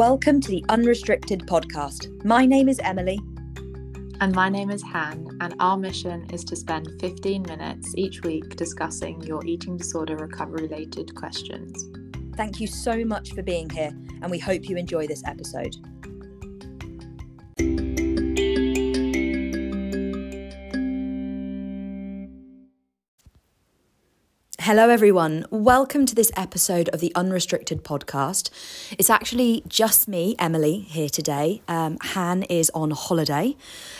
Welcome to the Unrestricted podcast. My name is Emily. And my name is Han, and our mission is to spend 15 minutes each week discussing your eating disorder recovery related questions. Thank you so much for being here, and we hope you enjoy this episode. Hello, everyone. Welcome to this episode of the Unrestricted podcast. It's actually just me, Emily, here today. Um, Han is on holiday.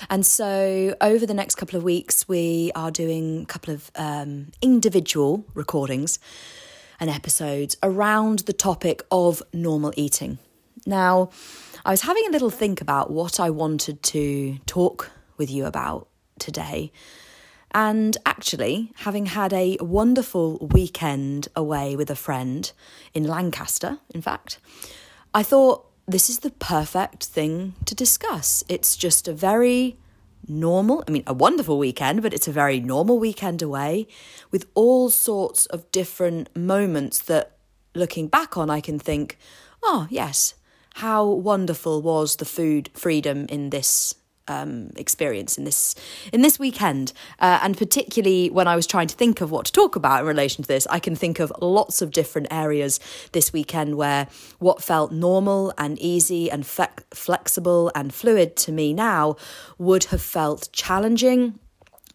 And so, over the next couple of weeks, we are doing a couple of um, individual recordings and episodes around the topic of normal eating. Now, I was having a little think about what I wanted to talk with you about today. And actually, having had a wonderful weekend away with a friend in Lancaster, in fact, I thought this is the perfect thing to discuss. It's just a very normal, I mean, a wonderful weekend, but it's a very normal weekend away with all sorts of different moments that looking back on, I can think, oh, yes, how wonderful was the food freedom in this um, experience in this in this weekend, uh, and particularly when I was trying to think of what to talk about in relation to this, I can think of lots of different areas this weekend where what felt normal and easy and fe- flexible and fluid to me now would have felt challenging.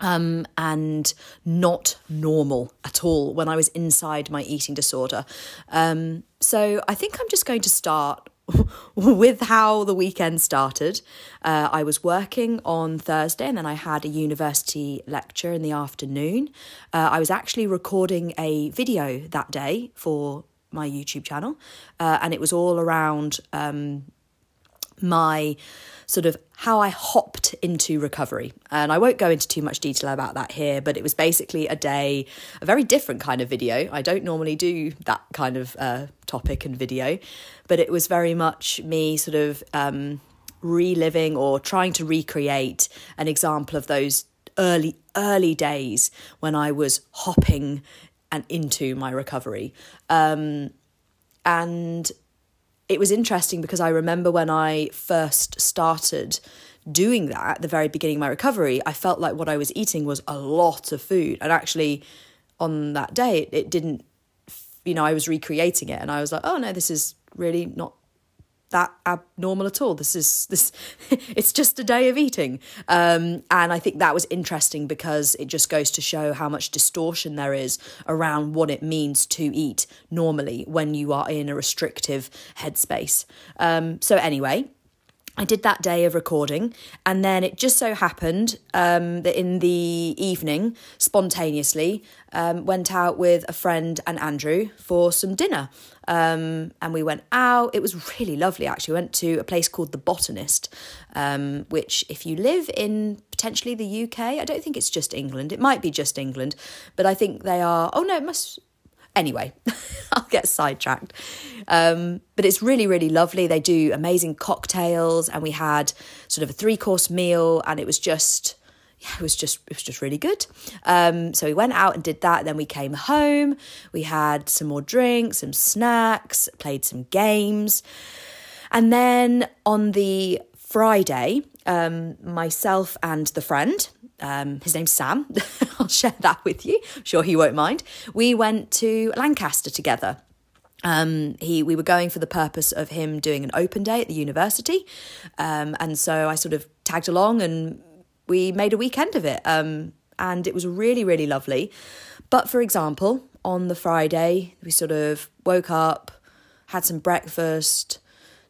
Um, and not normal at all when I was inside my eating disorder. Um, so I think I'm just going to start with how the weekend started. Uh, I was working on Thursday and then I had a university lecture in the afternoon. Uh, I was actually recording a video that day for my YouTube channel, uh, and it was all around um, my sort of how I hopped into recovery. And I won't go into too much detail about that here, but it was basically a day, a very different kind of video. I don't normally do that kind of uh, topic and video, but it was very much me sort of um, reliving or trying to recreate an example of those early, early days when I was hopping and into my recovery. Um, and it was interesting because I remember when I first started doing that at the very beginning of my recovery, I felt like what I was eating was a lot of food. And actually, on that day, it, it didn't, you know, I was recreating it and I was like, oh no, this is really not that abnormal at all. This is this it's just a day of eating. Um, and I think that was interesting because it just goes to show how much distortion there is around what it means to eat normally when you are in a restrictive headspace. Um, so anyway, I did that day of recording, and then it just so happened um, that in the evening, spontaneously, um, went out with a friend and Andrew for some dinner. Um, and we went out. It was really lovely, actually. We went to a place called The Botanist, um, which, if you live in potentially the UK, I don't think it's just England. It might be just England, but I think they are. Oh, no, it must Anyway, I'll get sidetracked. Um, but it's really, really lovely. They do amazing cocktails, and we had sort of a three course meal, and it was just. Yeah, it was just it was just really good. Um, so we went out and did that. Then we came home. We had some more drinks, some snacks, played some games, and then on the Friday, um, myself and the friend um, his name's Sam. I'll share that with you. I'm sure he won't mind. We went to Lancaster together. Um, he we were going for the purpose of him doing an open day at the university, um, and so I sort of tagged along and we made a weekend of it. Um, and it was really really lovely. But for example, on the Friday, we sort of woke up, had some breakfast,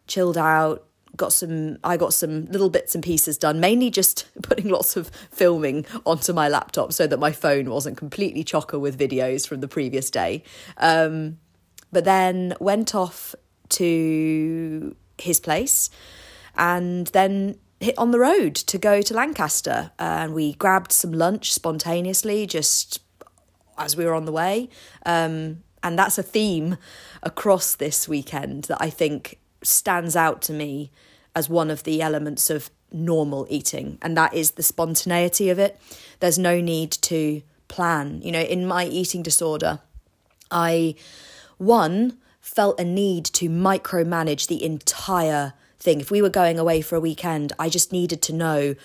chilled out, got some I got some little bits and pieces done, mainly just putting lots of filming onto my laptop so that my phone wasn't completely chocker with videos from the previous day. Um, but then went off to his place and then hit on the road to go to Lancaster and we grabbed some lunch spontaneously just as we were on the way. Um, and that's a theme across this weekend that I think stands out to me as one of the elements of normal eating, and that is the spontaneity of it. There's no need to plan. You know, in my eating disorder, I, one, felt a need to micromanage the entire thing. If we were going away for a weekend, I just needed to know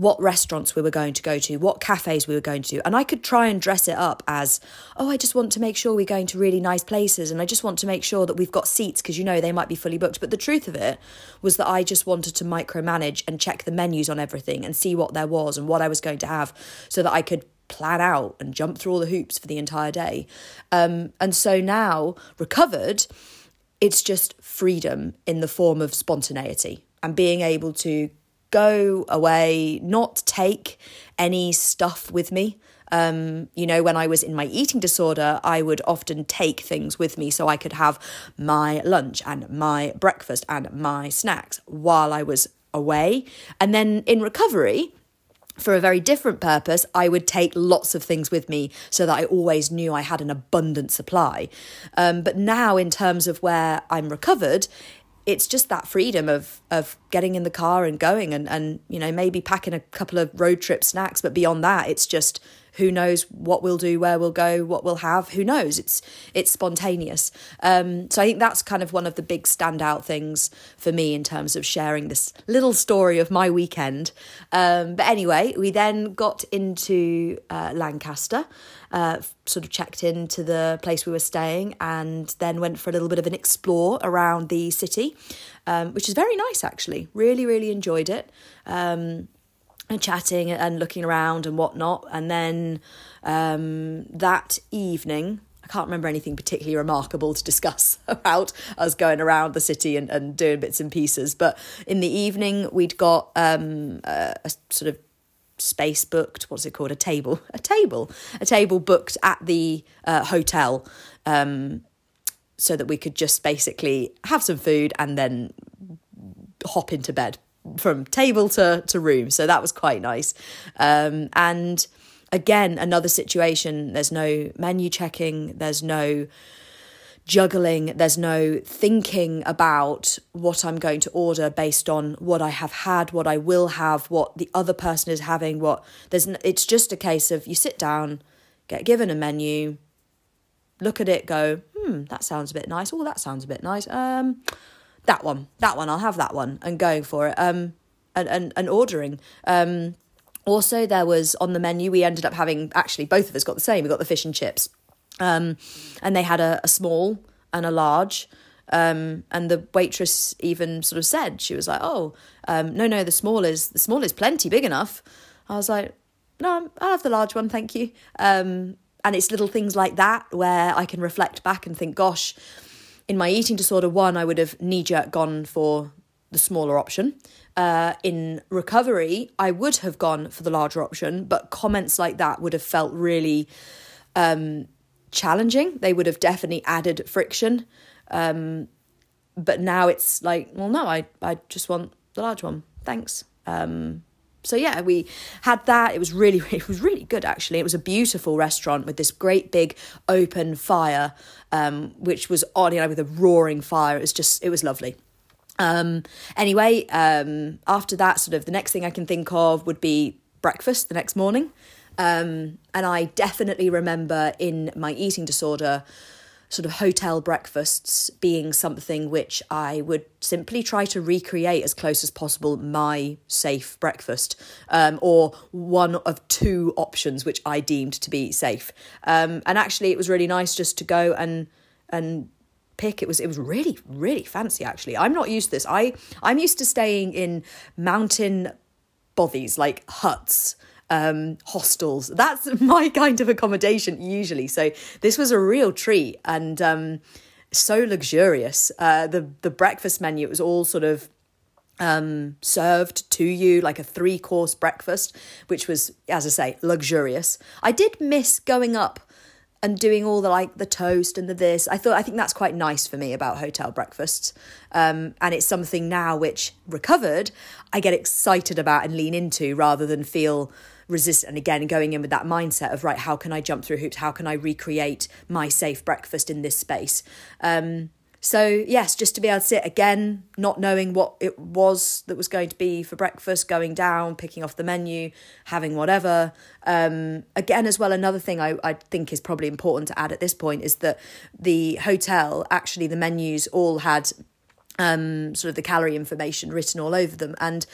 what restaurants we were going to go to, what cafes we were going to. do. And I could try and dress it up as, oh, I just want to make sure we're going to really nice places and I just want to make sure that we've got seats because you know they might be fully booked. But the truth of it was that I just wanted to micromanage and check the menus on everything and see what there was and what I was going to have so that I could plan out and jump through all the hoops for the entire day. Um, and so now, recovered, it's just freedom in the form of spontaneity and being able to go away, not take any stuff with me. Um, you know, when I was in my eating disorder, I would often take things with me so I could have my lunch and my breakfast and my snacks while I was away. And then in recovery, for a very different purpose, I would take lots of things with me so that I always knew I had an abundant supply. Um, but now, in terms of where I'm recovered, it's just that freedom of of getting in the car and going and and you know maybe packing a couple of road trip snacks but beyond that it's just who knows what we'll do where we'll go what we'll have who knows? It's it's spontaneous. Um, so i think that's kind of one of the big standout things for me in terms of sharing this little story of my weekend. Um, but anyway we then got into uh, lancaster uh, sort of checked into the place we were staying and then went for a little bit of an explore around the city um, which is very nice actually. Really really enjoyed it. Um, and chatting and looking around and whatnot. And then um, that evening, I can't remember anything particularly remarkable to discuss about us going around the city and, and doing bits and pieces. But in the evening, we'd got um, a, a sort of space booked. What's it called? A table. A table. A table booked at the uh, hotel. Um, so that we could just basically have some food and then hop into bed from table to, to room. So that was quite nice. Um, and again, another situation, there's no menu checking, there's no juggling, there's no thinking about what I'm going to order based on what I have had, what I will have, what the other person is having, what there's it's just a case of you sit down, get given a menu, look at it, go, hmm, that sounds a bit nice. Oh, that sounds a bit nice. Um that one, that one, I'll have that one, and going for it, um, and and, and ordering. Um, also, there was on the menu, we ended up having actually both of us got the same. We got the fish and chips, um, and they had a, a small and a large. Um, and the waitress even sort of said she was like, "Oh, um, no, no, the small is the small is plenty big enough." I was like, "No, I'll have the large one, thank you." Um, and it's little things like that where I can reflect back and think, "Gosh, in my eating disorder one, I would have knee jerk gone for the smaller option. Uh, in recovery, I would have gone for the larger option, but comments like that would have felt really um, challenging. They would have definitely added friction. Um, but now it's like, well, no, I, I just want the large one. Thanks. Um, so yeah, we had that. It was really, it was really good actually. It was a beautiful restaurant with this great big open fire, um, which was on, you know, with a roaring fire. It was just, it was lovely. Um, anyway, um, after that, sort of the next thing I can think of would be breakfast the next morning. Um, and I definitely remember in my eating disorder, sort of hotel breakfasts being something which I would simply try to recreate as close as possible my safe breakfast, um, or one of two options which I deemed to be safe. Um, and actually, it was really nice just to go and and pick. It was it was really really fancy. Actually, I'm not used to this. I I'm used to staying in mountain bothies like huts um, hostels. That's my kind of accommodation usually. So this was a real treat and um, so luxurious. Uh, the the breakfast menu it was all sort of um, served to you like a three course breakfast, which was, as I say, luxurious. I did miss going up and doing all the like the toast and the this. I thought I think that's quite nice for me about hotel breakfasts, um, and it's something now which recovered I get excited about and lean into rather than feel resist and again going in with that mindset of right how can i jump through hoops how can i recreate my safe breakfast in this space um, so, yes, just to be able to sit again, not knowing what it was that was going to be for breakfast, going down, picking off the menu, having whatever. Um, again, as well, another thing I, I think is probably important to add at this point is that the hotel, actually, the menus all had um, sort of the calorie information written all over them. And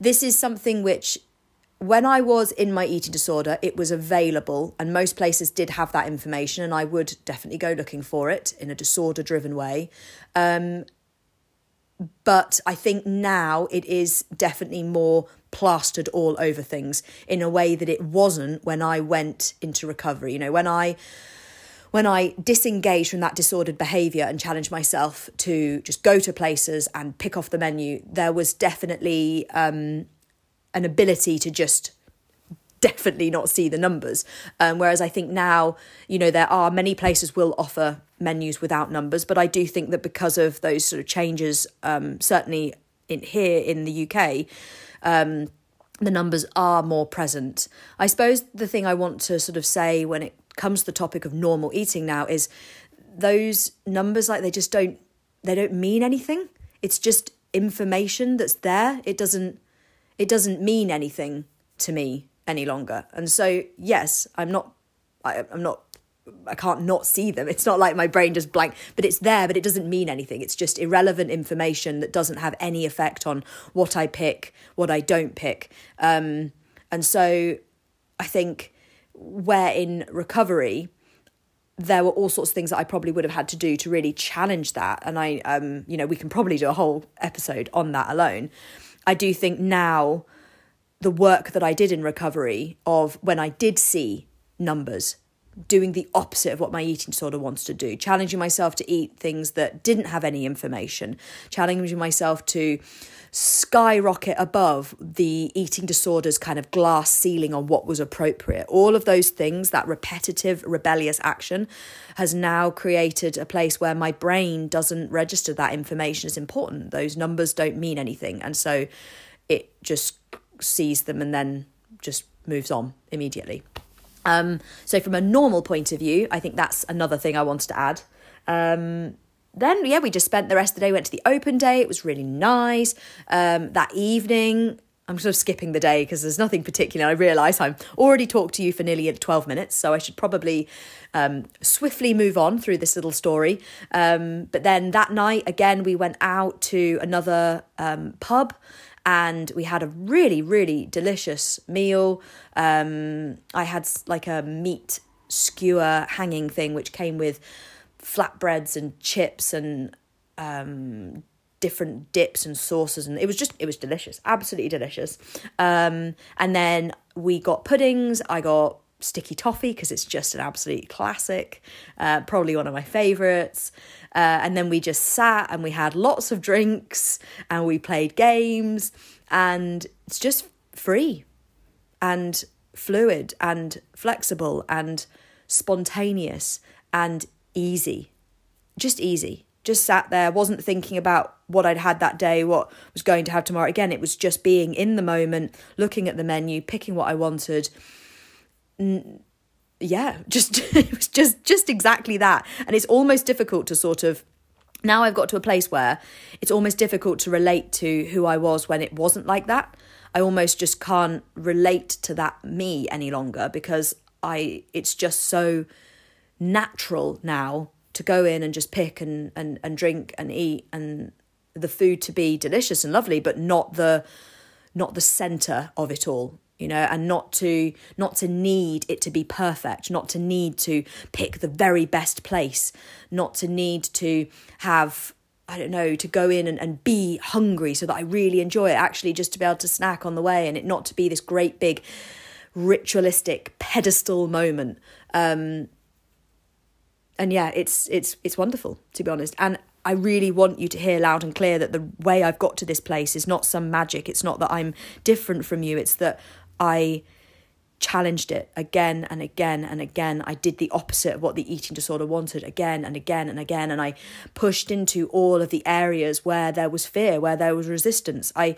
this is something which when I was in my eating disorder, it was available, and most places did have that information, and I would definitely go looking for it in a disorder driven way. Um, but I think now it is definitely more plastered all over things in a way that it wasn't when I went into recovery. You know, when I when I disengaged from that disordered behavior and challenged myself to just go to places and pick off the menu, there was definitely um, an ability to just definitely not see the numbers. Um, whereas I think now, you know, there are many places will offer menus without numbers, but I do think that because of those sort of changes, um, certainly in here in the UK, um, the numbers are more present. I suppose the thing I want to sort of say when it comes to the topic of normal eating now is those numbers like they just don't they don't mean anything. It's just information that's there. It doesn't it doesn't mean anything to me any longer. And so, yes, I'm not, I, I'm not, I can't not see them. It's not like my brain just blank, but it's there, but it doesn't mean anything. It's just irrelevant information that doesn't have any effect on what I pick, what I don't pick. Um, and so I think where in recovery, there were all sorts of things that I probably would have had to do to really challenge that. And I, um, you know, we can probably do a whole episode on that alone. I do think now the work that I did in recovery of when I did see numbers doing the opposite of what my eating disorder wants to do, challenging myself to eat things that didn't have any information, challenging myself to skyrocket above the eating disorder's kind of glass ceiling on what was appropriate. All of those things, that repetitive, rebellious action, has now created a place where my brain doesn't register that information as important. Those numbers don't mean anything. And so it just sees them and then just moves on immediately. Um, so, from a normal point of view, I think that's another thing I wanted to add. Um, then yeah, we just spent the rest of the day. Went to the open day. It was really nice. Um, that evening, I'm sort of skipping the day because there's nothing particular. I realise I'm already talked to you for nearly 12 minutes, so I should probably um, swiftly move on through this little story. Um, but then that night, again, we went out to another um, pub and we had a really, really delicious meal. Um, I had like a meat skewer hanging thing, which came with flatbreads and chips and um, different dips and sauces and it was just it was delicious absolutely delicious um, and then we got puddings i got sticky toffee because it's just an absolute classic uh, probably one of my favorites uh, and then we just sat and we had lots of drinks and we played games and it's just free and fluid and flexible and spontaneous and easy, just easy. Just sat there, wasn't thinking about what I'd had that day, what was going to have tomorrow. Again, it was just being in the moment, looking at the menu, picking what I wanted. Yeah, just it was just just exactly that. And it's almost difficult to sort of now I've got to a place where it's almost difficult to relate to who I was when it wasn't like that. I almost just can't relate to that me any longer because I it's just so natural now to go in and just pick and, and, and drink and eat and the food to be delicious and lovely, but not the not the center of it all you know and not to not to need it to be perfect not to need to pick the very best place not to need to have I don't know, to go in and, and be hungry so that I really enjoy it, actually just to be able to snack on the way and it not to be this great big ritualistic pedestal moment. Um, and yeah, it's it's it's wonderful to be honest. And I really want you to hear loud and clear that the way I've got to this place is not some magic. It's not that I'm different from you. It's that I challenged it again and again and again. I did the opposite of what the eating disorder wanted again and again and again. And I pushed into all of the areas where there was fear, where there was resistance. I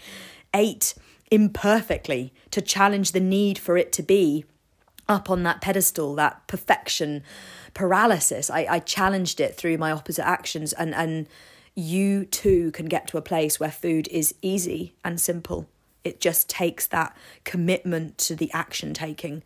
ate imperfectly to challenge the need for it to be up on that pedestal, that perfection paralysis. I, I challenged it through my opposite actions, and, and you too can get to a place where food is easy and simple. It just takes that commitment to the action taking.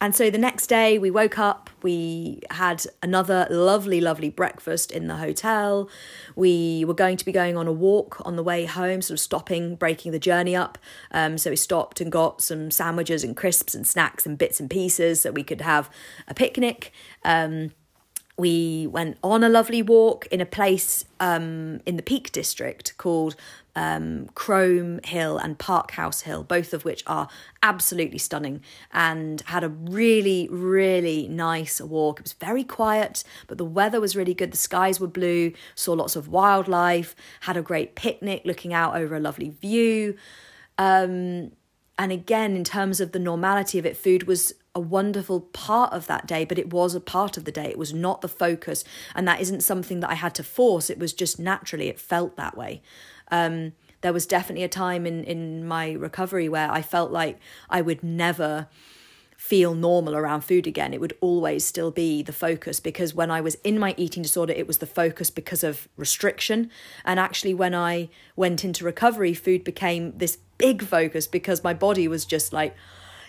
And so the next day we woke up, we had another lovely, lovely breakfast in the hotel. We were going to be going on a walk on the way home, sort of stopping, breaking the journey up. Um, so we stopped and got some sandwiches and crisps and snacks and bits and pieces so we could have a picnic. Um, we went on a lovely walk in a place um, in the Peak District called um, Chrome Hill and Parkhouse Hill, both of which are absolutely stunning, and had a really, really nice walk. It was very quiet, but the weather was really good. The skies were blue, saw lots of wildlife, had a great picnic looking out over a lovely view. Um, and again, in terms of the normality of it, food was a wonderful part of that day, but it was a part of the day. It was not the focus. And that isn't something that I had to force. It was just naturally, it felt that way. Um, there was definitely a time in, in my recovery where I felt like I would never feel normal around food again. It would always still be the focus because when I was in my eating disorder, it was the focus because of restriction. And actually, when I went into recovery, food became this big focus because my body was just like,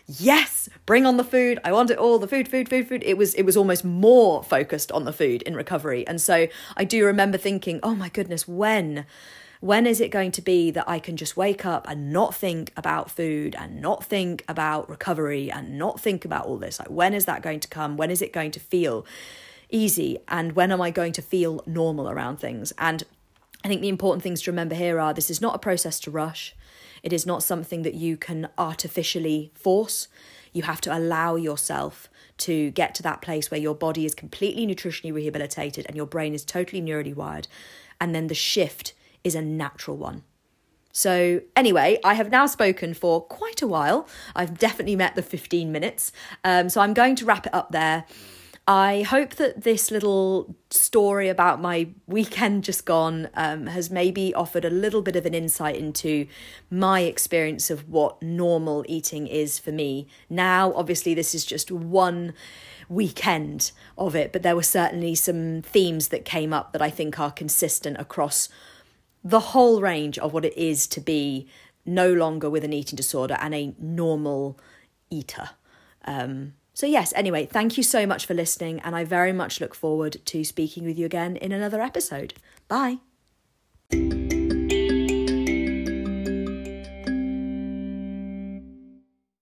yes bring on the food i want it all the food food food food it was it was almost more focused on the food in recovery and so i do remember thinking oh my goodness when when is it going to be that I can just wake up and not think about food and not think about recovery and not think about all this? Like, when is that going to come? When is it going to feel easy? And when am I going to feel normal around things? And I think the important things to remember here are this is not a process to rush. It is not something that you can artificially force. You have to allow yourself to get to that place where your body is completely nutritionally rehabilitated and your brain is totally neurally wired. And then the shift is a natural one. So, anyway, I have now spoken for quite a while. I've definitely met the 15 minutes. Um, so, I'm going to wrap it up there. I hope that this little story about my weekend just gone um, has maybe offered a little bit of an insight into my experience of what normal eating is for me. Now, obviously, this is just one weekend of it, but there were certainly some themes that came up that I think are consistent across the whole range of what it is to be no longer with an eating disorder and a normal eater. Um, so, yes, anyway, thank you so much for listening, and I very much look forward to speaking with you again in another episode. Bye.